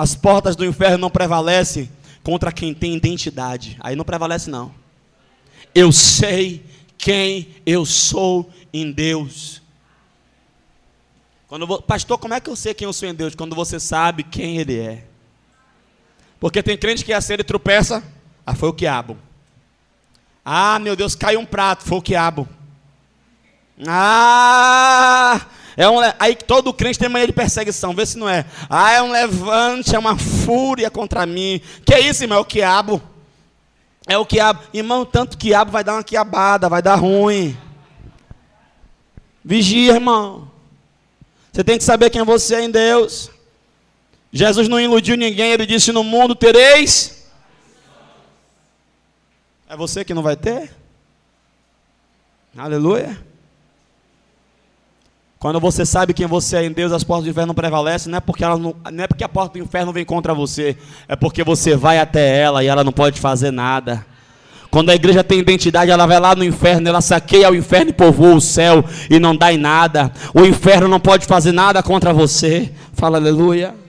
As portas do inferno não prevalecem contra quem tem identidade. Aí não prevalece, não. Eu sei quem eu sou em Deus. Quando, pastor, como é que eu sei quem eu sou em Deus? Quando você sabe quem Ele é. Porque tem crente que assim ele tropeça, ah, foi o quiabo. Ah, meu Deus, caiu um prato, foi o quiabo. Ah, é um, aí todo crente tem mania de perseguição, vê se não é. Ah, é um levante, é uma fúria contra mim. Que é isso, irmão? É o quiabo. É o quiabo. Irmão, tanto quiabo vai dar uma quiabada, vai dar ruim. Vigia, irmão. Você tem que saber quem você é em Deus. Jesus não iludiu ninguém, ele disse: No mundo tereis. É você que não vai ter? Aleluia. Quando você sabe quem você é em Deus, as portas do inferno prevalecem, não é porque, ela não, não é porque a porta do inferno vem contra você, é porque você vai até ela e ela não pode fazer nada. Quando a igreja tem identidade, ela vai lá no inferno, ela saqueia o inferno e povoa o céu e não dá em nada. O inferno não pode fazer nada contra você. Fala aleluia.